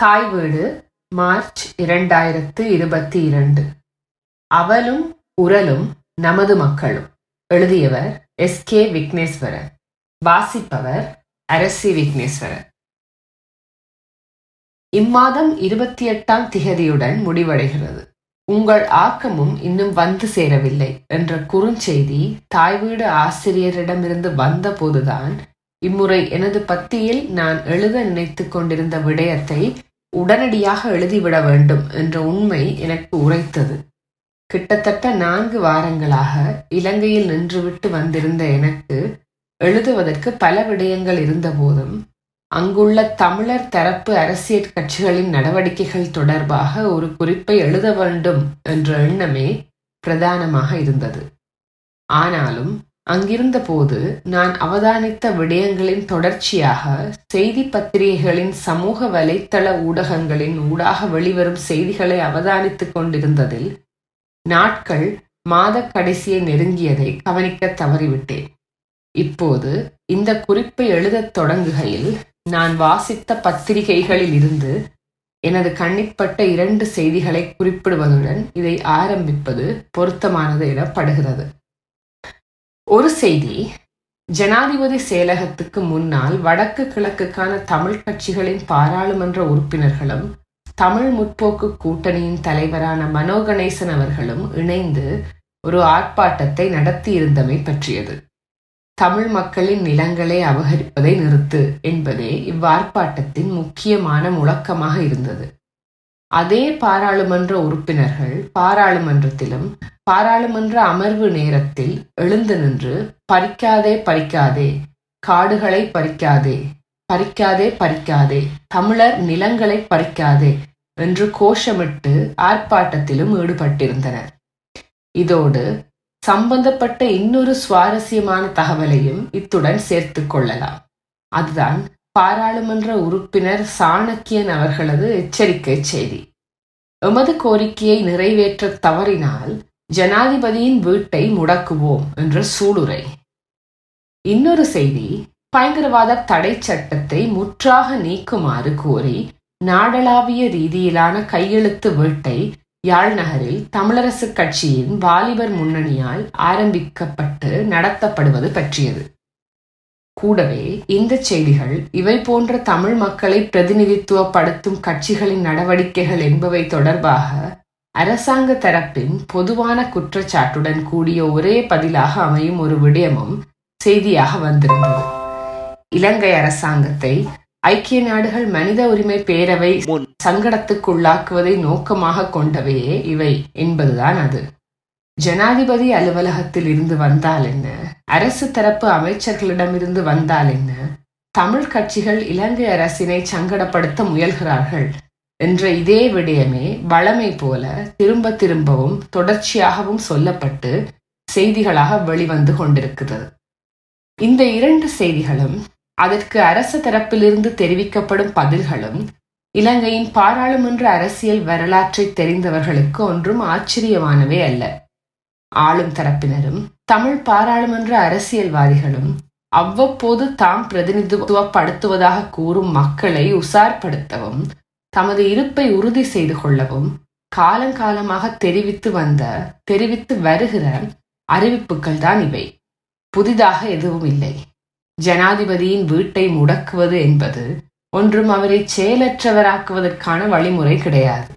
தாய் வீடு மார்ச் இரண்டாயிரத்து இருபத்தி இரண்டு. அவலும் உரலும் நமது மக்களும். எழுதியவர் எஸ். கே. விக்னேஸ்வரன். வாசிப்பவர் அரசி விக்னேஸ்வரன். இம்மாதம் இருபத்தி எட்டாம் திகதியுடன் முடிவடைகிறது. உங்கள் ஆக்கமும் இன்னும் வந்து சேரவில்லை என்ற குறுஞ்செய்தி தாய் வீடு ஆசிரியரிடமிருந்து வந்தபோதுதான் இம்முறை எனது பத்தியில் நான் எழுத நினைத்துக் கொண்டிருந்த விடயத்தை உடனடியாக எழுதிவிட வேண்டும் என்ற உண்மை எனக்கு உரைத்தது. கிட்டத்தட்ட நான்கு வாரங்களாக இலங்கையில் நின்றுவிட்டு வந்திருந்த எனக்கு எழுதுவதற்கு பல விடயங்கள் இருந்தபோதும் அங்குள்ள தமிழர் தரப்பு அரசியல் கட்சிகளின் நடவடிக்கைகள் தொடர்பாக ஒரு குறிப்பை எழுத வேண்டும் என்ற எண்ணமே பிரதானமாக இருந்தது. ஆனாலும் அங்கிருந்தபோது நான் அவதானித்த விடயங்களின் தொடர்ச்சியாக செய்தி பத்திரிகைகளின் சமூக வலைத்தள ஊடகங்களின் ஊடாக வெளிவரும் செய்திகளை அவதானித்துக் கொண்டிருந்ததில் நாட்கள் மாத கடைசியை நெருங்கியதை கவனிக்க தவறிவிட்டேன். இப்போது இந்த குறிப்பை எழுதத் தொடங்குகையில் நான் வாசித்த பத்திரிகைகளில் இருந்து எனது கண்ணிப்பட்ட இரண்டு செய்திகளை குறிப்பிடுவதுடன் இதை ஆரம்பிப்பது பொருத்தமானது எனப்படுகிறது. ஒரு செய்தி. ஜனாதிபதி செயலகத்துக்கு முன்னால் வடக்கு கிழக்குக்கான தமிழ் கட்சிகளின் பாராளுமன்ற உறுப்பினர்களும் தமிழ் முற்போக்கு கூட்டணியின் தலைவரான மனோ கணேசன் அவர்களும் இணைந்து ஒரு ஆர்ப்பாட்டத்தை நடத்தியிருந்தமை பற்றியது. தமிழ் மக்களின் நிலங்களை அபகரிப்பதை நிறுத்து என்பதே இவ்வார்ப்பாட்டத்தின் முக்கியமான முழக்கமாக இருந்தது. அதே பாராளுமன்ற உறுப்பினர்கள் பாராளுமன்றத்திலும் பாராளுமன்ற அமர்வு நேரத்தில் எழுந்து நின்று பறிக்காதே பறிக்காதே காடுகளை பறிக்காதே பறிக்காதே பறிக்காதே தமிழர் நிலங்களை பறிக்காதே என்று கோஷமிட்டு ஆர்ப்பாட்டத்திலும் ஈடுபட்டிருந்தனர். இதோடு சம்பந்தப்பட்ட இன்னொரு சுவாரஸ்யமான தகவலையும் இத்துடன் சேர்த்து கொள்ளலாம். அதுதான் பாராளுமன்ற உறுப்பினர் சாணக்கியன் அவர்களது எச்சரிக்கை செய்தி. எமது கோரிக்கையை நிறைவேற்ற தவறினால் ஜனாதிபதியின் வீட்டை முடக்குவோம் என்ற சூளுரை. இன்னொரு செய்தி பயங்கரவாத தடை சட்டத்தை முற்றாக நீக்குமாறு கோரி நாடளாவிய ரீதியிலான கையெழுத்து வேட்டை யாழ் நகரில் தமிழரசு கட்சியின் வாலிபர் முன்னணியால் ஆரம்பிக்கப்பட்டு நடத்தப்படுவது பற்றியது. கூடவே இந்த செய்திகள் இவை போன்ற தமிழ் மக்களை பிரதிநிதித்துவப்படுத்தும் கட்சிகளின் நடவடிக்கைகள் என்பவை தொடர்பாக அரசாங்க தரப்பின் பொதுவான குற்றச்சாட்டுடன் கூடிய ஒரே பதிலாக அமையும் ஒரு விடயமும் செய்தியாக வந்திருந்தது. இலங்கை அரசாங்கத்தை ஐக்கிய நாடுகள் மனித உரிமை பேரவை சங்கடத்துக்குள்ளாக்குவதை நோக்கமாக கொண்டவையே இவை என்பதுதான் அது. ஜனாதிபதி அலுவலகத்தில் இருந்து வந்தால் என்ன? அரசு தரப்பு அமைச்சர்களிடமிருந்து வந்தால் என்ன? தமிழ் கட்சிகள் இலங்கை அரசினை சங்கடப்படுத்த முயல்கிறார்கள். என்ற இதே விடயமே வளமை போல திரும்ப திரும்பவும் தொடர்ச்சியாகவும் சொல்லப்பட்டு செய்திகளாக வெளிவந்து கொண்டிருக்கிறது. இந்த இரண்டு செய்திகளும் அதற்கு அரசு தரப்பிலிருந்து தெரிவிக்கப்படும் பதில்களும் இலங்கையின் பாராளுமன்ற அரசியல் வரலாற்றை தெரிந்தவர்களுக்கு ஒன்றும் ஆச்சரியமானவே அல்ல. ஆளும் தரப்பினரும் தமிழ் பாராளுமன்ற அரசியல்வாதிகளும் அவ்வப்போது தாம் பிரதிநிதித்துவப்படுத்துவதாக கூறும் மக்களை உசார்படுத்தவும் தமது இருப்பை உறுதி செய்து கொள்ளவும் காலங்காலமாக தெரிவித்து வந்த தெரிவித்து வருகிற அறிவிப்புகள் தான் இவை. புதிதாக எதுவும் இல்லை. ஜனாதிபதியின் வீட்டை முடக்குவது என்பது ஒன்றும் அவரை செயலற்றவராக்குவதற்கான வழிமுறை கிடையாது.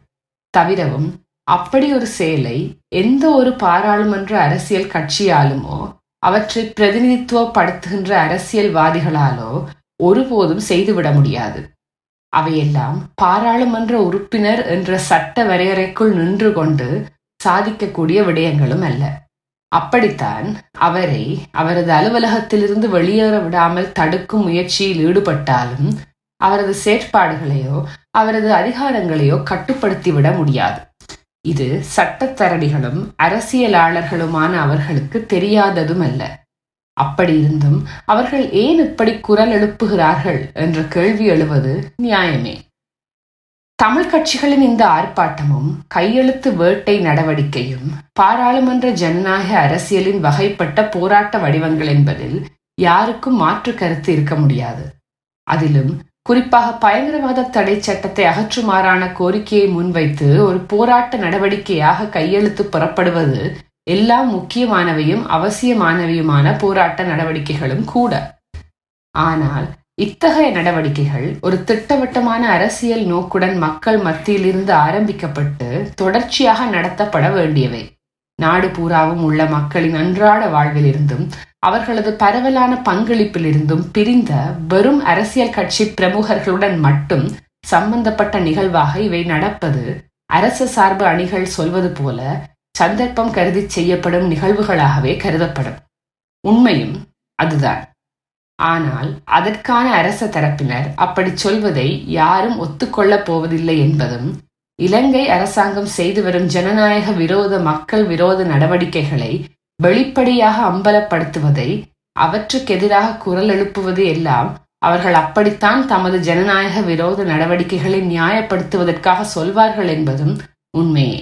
தவிரவும் அப்படி ஒரு செயலை எந்த ஒரு பாராளுமன்ற அரசியல் கட்சியாலுமோ அவற்றை பிரதிநிதித்துவப்படுத்துகின்ற அரசியல்வாதிகளாலோ ஒருபோதும் செய்துவிட முடியாது. அவையெல்லாம் பாராளுமன்ற உறுப்பினர் என்ற சட்ட வரையறைக்குள் நின்று கொண்டு சாதிக்கக்கூடிய விடயங்களும் அல்ல. அப்படித்தான் அவரை அவரது அலுவலகத்திலிருந்து வெளியேற விடாமல் தடுக்கும் முயற்சியில் ஈடுபட்டாலும் அவரது செயற்பாடுகளையோ அவரது அதிகாரங்களையோ கட்டுப்படுத்திவிட முடியாது. இது சட்டத்தரணிகளும் அரசியலாளர்களுமான அவர்களுக்கு தெரியாததும் அல்ல. அப்படி இருந்தும் அவர்கள் ஏன் இப்படி குரல் எழுப்புகிறார்கள் என்ற கேள்வி எழுவது நியாயமே. தமிழ் கட்சிகளின் இந்த ஆர்ப்பாட்டமும் கையெழுத்து வேட்டை நடவடிக்கையும் பாராளுமன்ற ஜனநாயக அரசியலின் வகைப்பட்ட போராட்ட வடிவங்கள் என்பதில் யாருக்கும் மாற்று கருத்து இருக்க முடியாது. அதிலும் குறிப்பாக பயங்கரவாத தடை சட்டத்தை அகற்றுமாறான கோரிக்கையை முன்வைத்து ஒரு போராட்ட நடவடிக்கையாக கையெழுத்து புறப்படுவது எல்லா முக்கியமானவையும் அவசியமானவையுமான போராட்ட நடவடிக்கைகளும் கூட. ஆனால் இத்தகைய நடவடிக்கைகள் ஒரு திட்டவட்டமான அரசியல் நோக்குடன் மக்கள் மத்தியிலிருந்து ஆரம்பிக்கப்பட்டு தொடர்ச்சியாக நடத்தப்பட வேண்டியவை. நாடு பூராவும் உள்ள மக்களின் அன்றாட வாழ்விலிருந்தும் அவர்களது பரவலான பங்களிப்பிலிருந்தும் பிரிந்த வெறும் அரசியல் கட்சி பிரமுகர்களுடன் மட்டும் சம்பந்தப்பட்ட நிகழ்வாக இவை நடப்பது அரசு சார்பு அணிகள் சொல்வது போல சந்தர்ப்பம் கருதி செய்யப்படும் நிகழ்வுகளாகவே கருதப்படும். உண்மையும் அதுதான். ஆனால் அதற்கான அரச தரப்பினர் அப்படி சொல்வதை யாரும் ஒத்துக்கொள்ளப் போவதில்லை என்பதும் இலங்கை அரசாங்கம் செய்து வரும் ஜனநாயக விரோத மக்கள் விரோத நடவடிக்கைகளை வெளிப்படையாக அம்பலப்படுத்துவதை அவற்றுக்கு எதிராக குரல் எழுப்புவது எல்லாம் அவர்கள் அப்படித்தான் தமது ஜனநாயக விரோத நடவடிக்கைகளை நியாயப்படுத்துவதற்காக சொல்வார்கள் என்பதும் உண்மையே.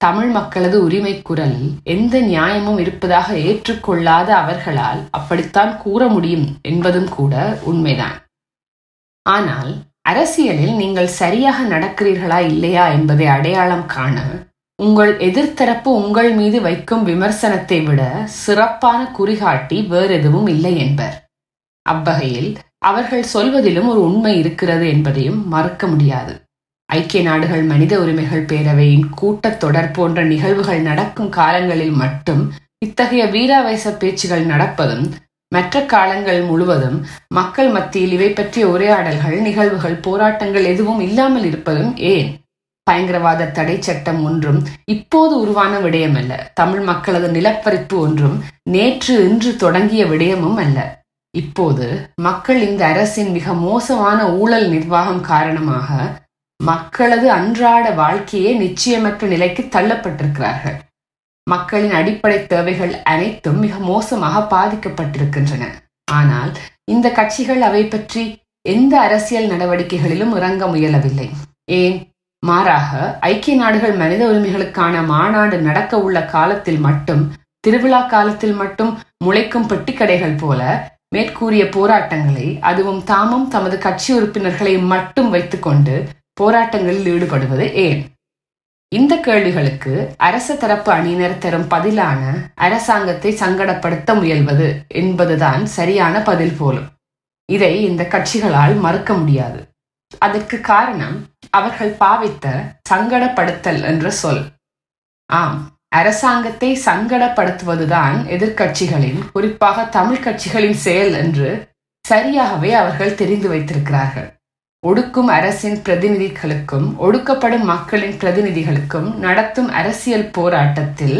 தமிழ் மக்களது உரிமை குரலில் எந்த நியாயமும் இருப்பதாக ஏற்றுக்கொள்ளாத அவர்களால் அப்படித்தான் கூற முடியும் என்பதும் கூட உண்மைதான். ஆனால் அரசியலில் நீங்கள் சரியாக நடக்கிறீர்களா இல்லையா என்பதை அடையாளம் காண உங்கள் எதிர்த்தரப்பு உங்கள் மீது வைக்கும் விமர்சனத்தை விட சிறப்பான குறிகாட்டி வேறெதுவும் இல்லை என்பர். அவ்வகையில் அவர்கள் சொல்வதிலும் ஒரு உண்மை இருக்கிறது என்பதையும் மறுக்க முடியாது. ஐக்கிய நாடுகள் மனித உரிமைகள் பேரவையின் கூட்டத் தொடர் போன்ற நிகழ்வுகள் நடக்கும் காலங்களில் மட்டும் இத்தகைய வீராவேச பேச்சுகள் நடப்பதும் மற்ற காலங்கள் முழுவதும் மக்கள் மத்தியில் இவை பற்றிய உரையாடல்கள் நிகழ்வுகள் போராட்டங்கள் எதுவும் இல்லாமல் இருப்பதும் ஏன்? பயங்கரவாத தடை சட்டம் ஒன்றும் இப்போது உருவான விடயம் அல்ல தமிழ் மக்களது நிலப்பரிப்பு ஒன்றும் நேற்று இன்று தொடங்கிய விடயமும் அல்ல. இப்போது மக்கள் இந்த அரசின் மிக மோசமான ஊழல் நிர்வாகம் காரணமாக மக்களது அன்றாட வாழ்க்கையே நிச்சயமற்ற நிலைக்கு தள்ளப்பட்டிருக்கிறார்கள். மக்களின் அடிப்படை தேவைகள் அனைத்தும் மிக மோசமாக பாதிக்கப்பட்டிருக்கின்றன. ஆனால் இந்த கட்சிகள் அவை பற்றி எந்த அரசியல் நடவடிக்கைகளிலும் இறங்க முயலவில்லை. ஏன்? மாறாக ஐக்கிய நாடுகள் மனித உரிமைகளுக்கான மாநாடு நடக்க உள்ள காலத்தில் மட்டும் திருவிழா காலத்தில் மட்டும் முளைக்கும் பெட்டிக்கடைகள் போல மேற்கூறிய போராட்டங்களை அதுவும் தாமும் தமது கட்சி உறுப்பினர்களை மட்டும் வைத்துக்கொண்டு போராட்டங்களில் ஈடுபடுவது ஏன்? இந்த கேள்விகளுக்கு அரச தரப்பு அணியினர் தரும் பதிலான அரசாங்கத்தை சங்கடப்படுத்த முயல்வது என்பதுதான் சரியான பதில் போலும். இதை இந்த கட்சிகளால் மறுக்க முடியாது. அதற்கு காரணம் அவர்கள் பாவித்த சங்கடப்படுத்தல் என்ற சொல். ஆம் அரசாங்கத்தை சங்கடப்படுத்துவதுதான் எதிர்கட்சிகளின் குறிப்பாக தமிழ் கட்சிகளின் செயல் என்று சரியாகவே அவர்கள் தெரிந்து வைத்திருக்கிறார்கள். ஒடுக்கும் அரசின் பிரதிநிதிகளுக்கும் ஒடுக்கப்படும் மக்களின் பிரதிநிதிகளுக்கும் நடத்தும் அரசியல் போராட்டத்தில்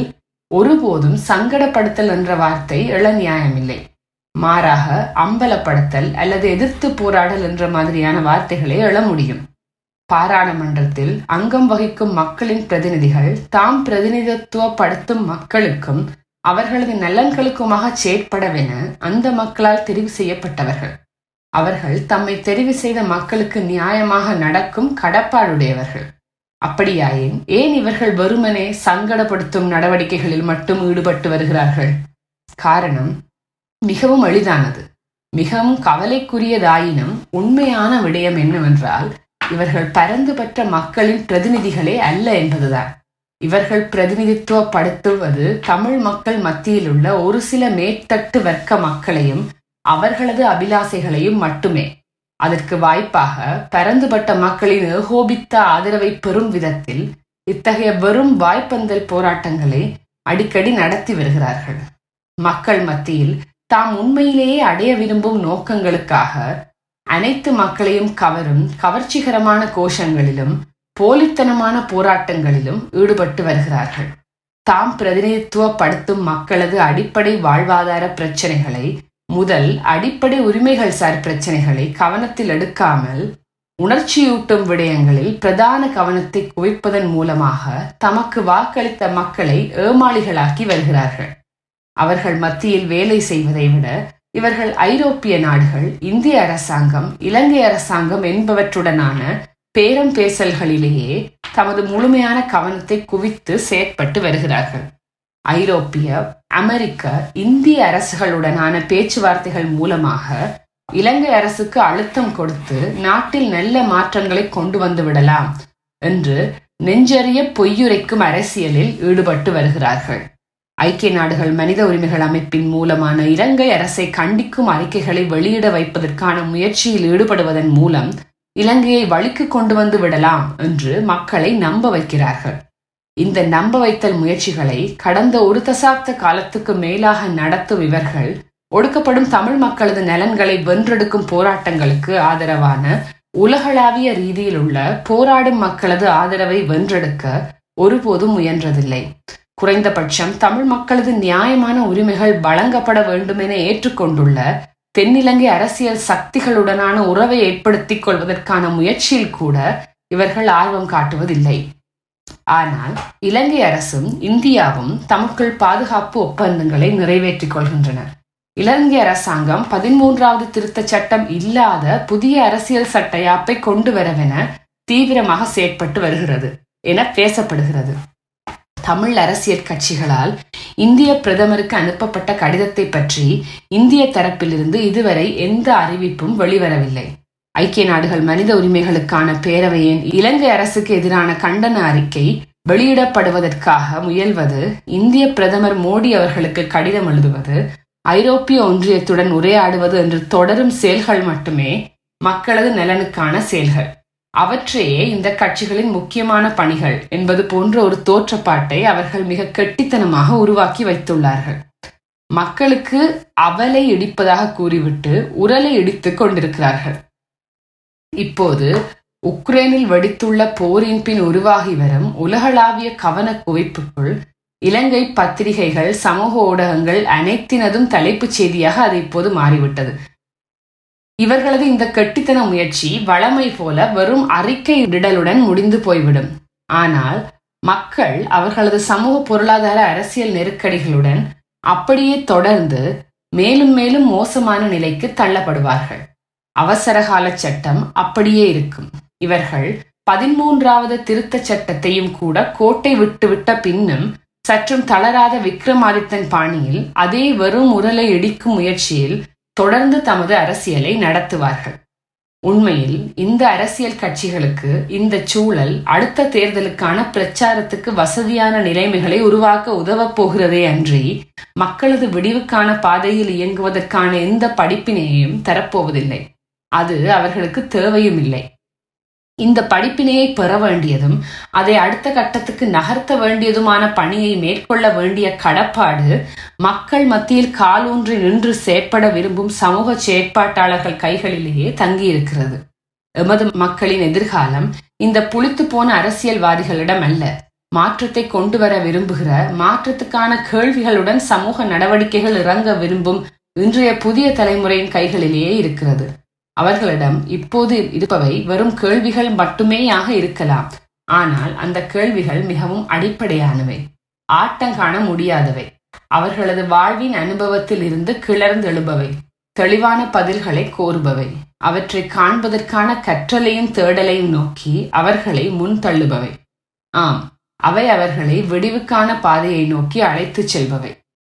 ஒருபோதும் சங்கடப்படுத்தல் என்ற வார்த்தை எழ நியாயமில்லை. மாறாக அம்பலப்படுத்தல் அல்லது எதிர்த்து போராடல் என்ற மாதிரியான வார்த்தைகளை எழ முடியும். பாராளுமன்றத்தில் அங்கம் வகிக்கும் மக்களின் பிரதிநிதிகள் தாம் பிரதிநிதித்துவப்படுத்தும் மக்களுக்கும் அவர்களது நலன்களுக்குமாக செயற்படவென அந்த மக்களால் தெரிவு செய்யப்பட்டவர்கள். அவர்கள் தம்மை தெரிவு செய்த மக்களுக்கு நியாயமாக நடக்கும் கடப்பாடுடையவர்கள். அப்படியாயின் ஏன் இவர்கள் வெறுமனே சங்கடப்படுத்தும் நடவடிக்கைகளில் மட்டும் ஈடுபட்டு வருகிறார்கள்? காரணம் மிகவும் எளிதானது. மிகவும் கவலைக்குரியதாயினும் உண்மையான விடயம் என்னவென்றால் இவர்கள் பரந்து பெற்ற மக்களின் பிரதிநிதிகளே அல்ல என்பதுதான். இவர்கள் பிரதிநிதித்துவப்படுத்துவது தமிழ் மக்கள் மத்தியில் உள்ள ஒரு சில மேற்தட்டு வர்க்க மக்களையும் அவர்களது அபிலாசைகளையும் மட்டுமே. அதற்கு வாய்ப்பாக பரந்துபட்ட மக்களின் ஏகோபித்த ஆதரவை பெறும் விதத்தில் இத்தகைய வெறும் வாய்ப்பந்தல் போராட்டங்களை அடிக்கடி நடத்தி வருகிறார்கள். மக்கள் மத்தியில் தாம் உண்மையிலேயே அடைய விரும்பும் நோக்கங்களுக்காக அனைத்து மக்களையும் கவரும் கவர்ச்சிகரமான கோஷங்களிலும் போலித்தனமான போராட்டங்களிலும் ஈடுபட்டு வருகிறார்கள். தாம் பிரதிநிதித்துவப்படுத்தும் மக்களது அடிப்படை வாழ்வாதார பிரச்சனைகளை முதல் அடிப்படை உரிமைகள் சார் பிரச்சனைகளை கவனத்தில் எடுக்காமல் உணர்ச்சியூட்டும் விடயங்களில் பிரதான கவனத்தை குவிப்பதன் மூலமாக தமக்கு வாக்களித்த மக்களை ஏமாளிகளாக்கி வருகிறார்கள். அவர்கள் மத்தியில் வேலை செய்வதை விட இவர்கள் ஐரோப்பிய நாடுகள் இந்திய அரசாங்கம் இலங்கை அரசாங்கம் என்பவற்றுடனான பேரம் பேசல்களிலேயே தமது முழுமையான கவனத்தை குவித்து செயற்பட்டு வருகிறார்கள். ஐரோப்பிய அமெரிக்க இந்திய அரசுகளுடனான பேச்சுவார்த்தைகள் மூலமாக இலங்கை அரசுக்கு அழுத்தம் கொடுத்து நாட்டில் நல்ல மாற்றங்களை கொண்டு வந்து விடலாம் என்று நெஞ்சறிய பொய்யுரைக்கும் அரசியலில் ஈடுபட்டு வருகிறார்கள். ஐக்கிய நாடுகள் மனித உரிமைகள் அமைப்பின் மூலமான இலங்கை அரசை கண்டிக்கும் அறிக்கைகளை வெளியிட வைப்பதற்கான முயற்சியில் ஈடுபடுவதன் மூலம் இலங்கையை வழிக்கு கொண்டு வந்து விடலாம் என்று மக்களை நம்ப வைக்கிறார்கள். இந்த நம்ப வைத்தல் முயற்சிகளை கடந்த ஒரு தசாப்த காலத்துக்கு மேலாக நடத்தும் இவர்கள் ஒடுக்கப்படும் தமிழ் மக்களது நலன்களை வென்றெடுக்கும் போராட்டங்களுக்கு ஆதரவான உலகளாவிய ரீதியில் உள்ள போராடும் மக்களது ஆதரவை வென்றெடுக்க ஒருபோதும் முயன்றதில்லை. குறைந்தபட்சம் தமிழ் மக்களது நியாயமான உரிமைகள் வழங்கப்பட வேண்டும் என ஏற்றுக்கொண்டுள்ள தென்னிலங்கை அரசியல் சக்திகளுடனான உறவை ஏற்படுத்திக் கொள்வதற்கான முயற்சியில் கூட இவர்கள் ஆர்வம் காட்டுவதில்லை. ஆனால் இலங்கை அரசும் இந்தியாவும் தமக்குள் பாதுகாப்பு ஒப்பந்தங்களை நிறைவேற்றிக் கொள்கின்றனர். இலங்கை அரசாங்கம் பதிமூன்றாவது திருத்த சட்டம் இல்லாத புதிய அரசியல் சட்ட யாப்பை கொண்டு வரவென தீவிரமாக செயற்பட்டு வருகிறது என பேசப்படுகிறது. தமிழ் அரசியல் கட்சிகளால் இந்திய பிரதமருக்கு அனுப்பப்பட்ட கடிதத்தை பற்றி இந்திய தரப்பிலிருந்து இதுவரை எந்த அறிவிப்பும் வெளிவரவில்லை. ஐக்கிய நாடுகள் மனித உரிமைகளுக்கான பேரவையின் இலங்கை அரசுக்கு எதிரான கண்டன அறிக்கை வெளியிடப்படுவதற்காக முயல்வது இந்திய பிரதமர் மோடி அவர்களுக்கு கடிதம் எழுதுவது ஐரோப்பிய ஒன்றியத்துடன் உரையாடுவது என்று தொடரும் செயல்கள் மட்டுமே மக்களது நலனுக்கான செயல்கள். அவற்றையே இந்த கட்சிகளின் முக்கியமான பணிகள் என்பது போன்ற ஒரு தோற்றப்பாட்டை அவர்கள் மிக கெட்டித்தனமாக உருவாக்கி வைத்துள்ளார்கள். மக்களுக்கு அவலை இடிப்பதாக கூறிவிட்டு உரலை இடித்துக் கொண்டிருக்கிறார்கள். இப்போது உக்ரைனில் வெடித்துள்ள போரின் பின் உருவாகி வரும் உலகளாவிய கவன குவிப்புக்குள் இலங்கை பத்திரிகைகள் சமூக ஊடகங்கள் அனைத்தினதும் தலைப்புச் செய்தியாக அது இப்போது மாறிவிட்டது. இவர்களது இந்த கெட்டித்தன முயற்சி வளமை போல வெறும் அறிக்கை விடலுடன் முடிந்து போய்விடும். ஆனால் மக்கள் அவர்களது சமூக பொருளாதார அரசியல் நெருக்கடிகளுடன் அப்படியே தொடர்ந்து மேலும் மேலும் மோசமான நிலைக்கு தள்ளப்படுவார்கள். அவசரகால சட்டம் அப்படியே இருக்கும். இவர்கள் பதிமூன்றாவது திருத்த சட்டத்தையும் கூட கோட்டை விட்டுவிட்ட பின்னும் சற்றும் தளராத விக்ரமாதித்தன் பாணியில் அதே வெறும் உரலை இடிக்கும் முயற்சியில் தொடர்ந்து தமது அரசியலை நடத்துவார்கள். உண்மையில் இந்த அரசியல் கட்சிகளுக்கு இந்த சூழல் அடுத்த தேர்தலுக்கான பிரச்சாரத்துக்கு வசதியான நிலைமைகளை உருவாக்க உதவப் போகிறதே அன்றி மக்களது விடிவுக்கான பாதையில் இயங்குவதற்கான எந்த படிப்பினையையும் தரப்போவதில்லை. அது அவர்களுக்கு தேவையும் இல்லை இந்த படிப்பினையை பெற வேண்டியதும் அதை அடுத்த கட்டத்துக்கு நகர்த்த வேண்டியதுமான பணியை மேற்கொள்ள வேண்டிய கடப்பாடு மக்கள் மத்தியில் காலூன்றி நின்று செயற்பட விரும்பும் சமூக செயற்பாட்டாளர்கள் கைகளிலேயே தங்கியிருக்கிறது. எமது மக்களின் எதிர்காலம் இந்த புளித்து போன அரசியல்வாதிகளிடம் அல்ல. மாற்றத்தை கொண்டு வர விரும்புகிற மாற்றத்துக்கான கேள்விகளுடன் சமூக நடவடிக்கைகள் இறங்க விரும்பும் இன்றைய புதிய தலைமுறையின் கைகளிலேயே இருக்கிறது. அவர்களிடம் இப்போது இருப்பவை வெறும் கேள்விகள் மட்டுமேயாக இருக்கலாம். ஆனால் அந்த கேள்விகள் மிகவும் அடிப்படையானவை. ஆட்டங்காண முடியாதவை. அவர்களது வாழ்வின் அனுபவத்தில் இருந்து கிளர்ந்தெழுபவை. தெளிவான பதில்களை கோருபவை. அவற்றை காண்பதற்கான கற்றலையும் தேடலையும் நோக்கி அவர்களை முன் தள்ளுபவை. ஆம் அவை அவர்களை விடிவுக்கான பாதையை நோக்கி அழைத்துச் செல்பவை.